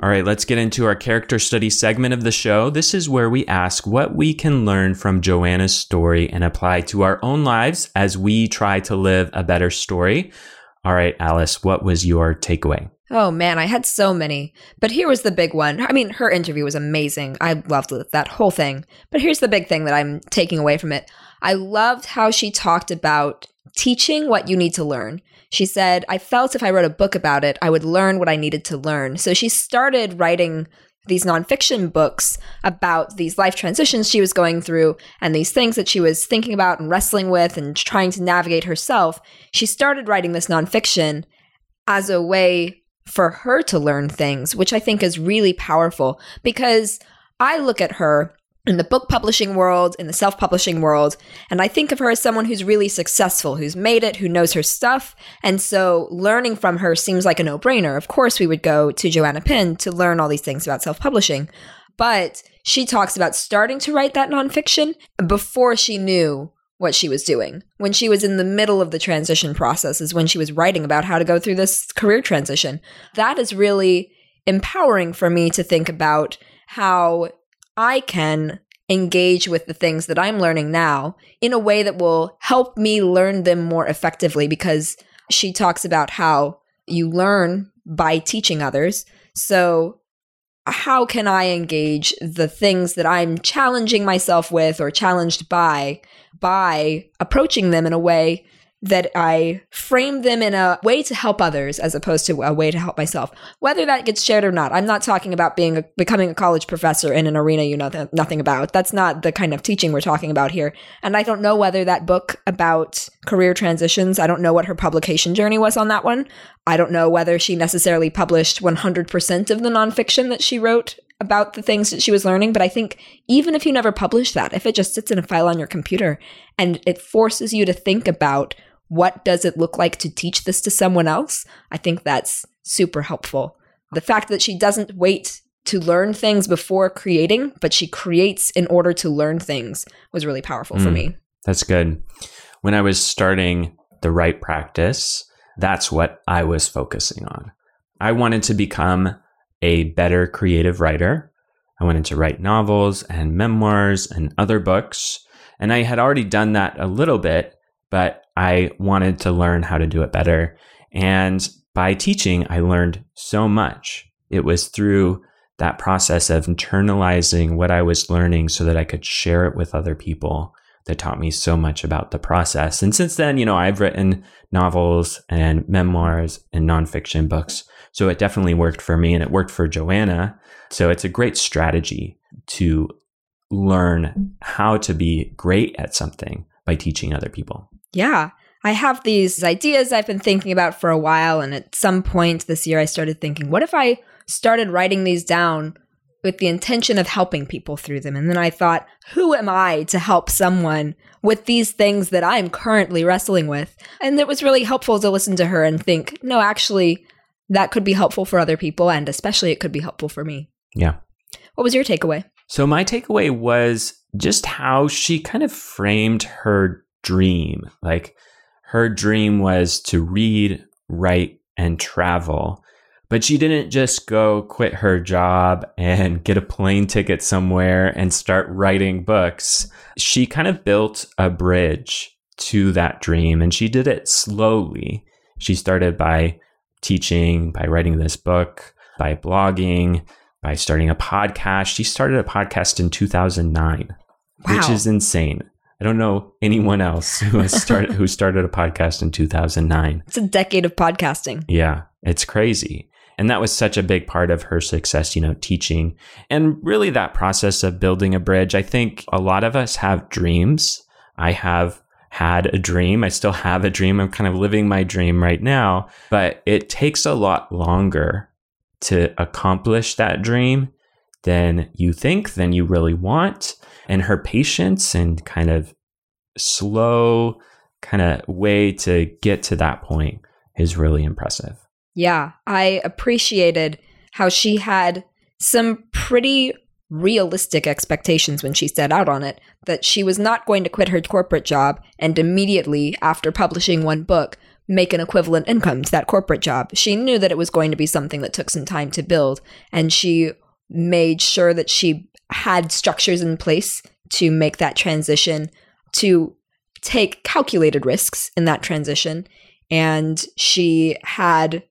All right, let's get into our character study segment of the show. This is where we ask what we can learn from Joanna's story and apply to our own lives as we try to live a better story. All right, Alice, what was your takeaway? Oh man, I had so many. But here was the big one. I mean, her interview was amazing. I loved that whole thing. But here's the big thing that I'm taking away from it. I loved how she talked about teaching what you need to learn. She said, I felt if I wrote a book about it, I would learn what I needed to learn. So she started writing these nonfiction books about these life transitions she was going through and these things that she was thinking about and wrestling with and trying to navigate herself. She started writing this nonfiction as a way for her to learn things, which I think is really powerful because I look at her in the book publishing world, in the self publishing world, and I think of her as someone who's really successful, who's made it, who knows her stuff. And so learning from her seems like a no brainer. Of course, we would go to Joanna Penn to learn all these things about self publishing. But she talks about starting to write that nonfiction before she knew what she was doing. When she was in the middle of the transition process, is when she was writing about how to go through this career transition. That is really empowering for me to think about how I can engage with the things that I'm learning now in a way that will help me learn them more effectively because she talks about how you learn by teaching others. So how can I engage the things that I'm challenging myself with or challenged by by approaching them in a way that I frame them in a way to help others as opposed to a way to help myself. Whether that gets shared or not, I'm not talking about being a, becoming a college professor in an arena you know th- nothing about. That's not the kind of teaching we're talking about here. And I don't know whether that book about career transitions, I don't know what her publication journey was on that one. I don't know whether she necessarily published 100% of the nonfiction that she wrote about the things that she was learning. But I think even if you never publish that, if it just sits in a file on your computer and it forces you to think about what does it look like to teach this to someone else, I think that's super helpful. The fact that she doesn't wait to learn things before creating, but she creates in order to learn things was really powerful mm, for me. That's good. When I was starting the Write Practice, that's what I was focusing on. I wanted to become a better creative writer. I wanted to write novels and memoirs and other books. And I had already done that a little bit, but I wanted to learn how to do it better. And by teaching, I learned so much. It was through that process of internalizing what I was learning so that I could share it with other people that taught me so much about the process. And since then, you know, I've written novels and memoirs and nonfiction books. So it definitely worked for me and it worked for Joanna. So it's a great strategy to learn how to be great at something by teaching other people. Yeah. I have these ideas I've been thinking about for a while. And at some point this year, I started thinking, what if I started writing these down with the intention of helping people through them. And then I thought, who am I to help someone with these things that I'm currently wrestling with? And it was really helpful to listen to her and think, no, actually, that could be helpful for other people. And especially, it could be helpful for me. Yeah. What was your takeaway? So, my takeaway was just how she kind of framed her dream. Like, her dream was to read, write, and travel but she didn't just go quit her job and get a plane ticket somewhere and start writing books. She kind of built a bridge to that dream and she did it slowly. She started by teaching, by writing this book, by blogging, by starting a podcast. She started a podcast in 2009, wow. which is insane. I don't know anyone else who has started who started a podcast in 2009. It's a decade of podcasting. Yeah, it's crazy. And that was such a big part of her success, you know, teaching and really that process of building a bridge. I think a lot of us have dreams. I have had a dream. I still have a dream. I'm kind of living my dream right now, but it takes a lot longer to accomplish that dream than you think, than you really want. And her patience and kind of slow kind of way to get to that point is really impressive. Yeah, I appreciated how she had some pretty realistic expectations when she set out on it that she was not going to quit her corporate job and immediately after publishing one book make an equivalent income to that corporate job. She knew that it was going to be something that took some time to build and she made sure that she had structures in place to make that transition to take calculated risks in that transition and she had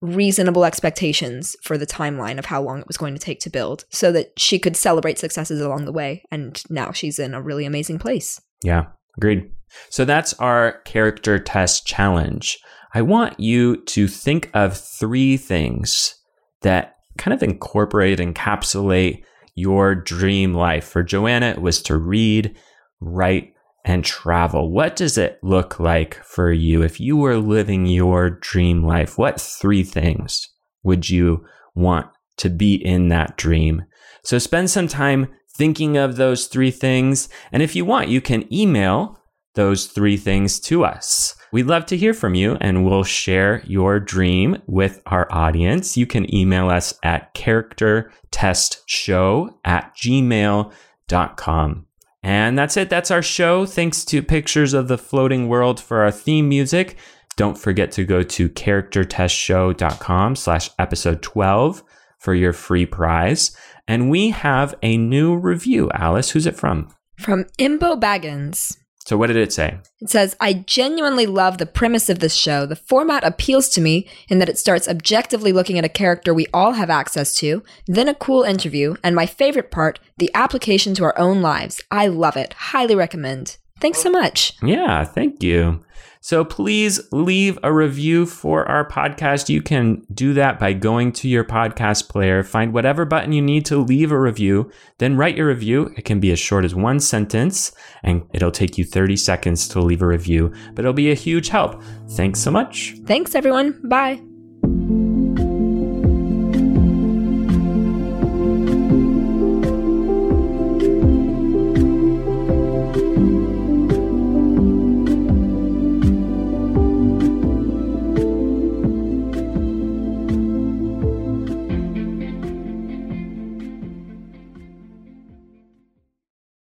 reasonable expectations for the timeline of how long it was going to take to build so that she could celebrate successes along the way. And now she's in a really amazing place. Yeah, agreed. So that's our character test challenge. I want you to think of three things that kind of incorporate, encapsulate your dream life. For Joanna, it was to read, write, and travel. What does it look like for you if you were living your dream life? What three things would you want to be in that dream? So spend some time thinking of those three things. And if you want, you can email those three things to us. We'd love to hear from you and we'll share your dream with our audience. You can email us at charactertestshow at gmail.com. And that's it. That's our show. Thanks to Pictures of the Floating World for our theme music. Don't forget to go to charactertestshow.com slash episode 12 for your free prize. And we have a new review. Alice, who's it from? From Imbo Baggins. So, what did it say? It says, I genuinely love the premise of this show. The format appeals to me in that it starts objectively looking at a character we all have access to, then a cool interview, and my favorite part, the application to our own lives. I love it. Highly recommend. Thanks so much. Yeah, thank you. So please leave a review for our podcast. You can do that by going to your podcast player, find whatever button you need to leave a review, then write your review. It can be as short as one sentence and it'll take you 30 seconds to leave a review, but it'll be a huge help. Thanks so much. Thanks, everyone. Bye.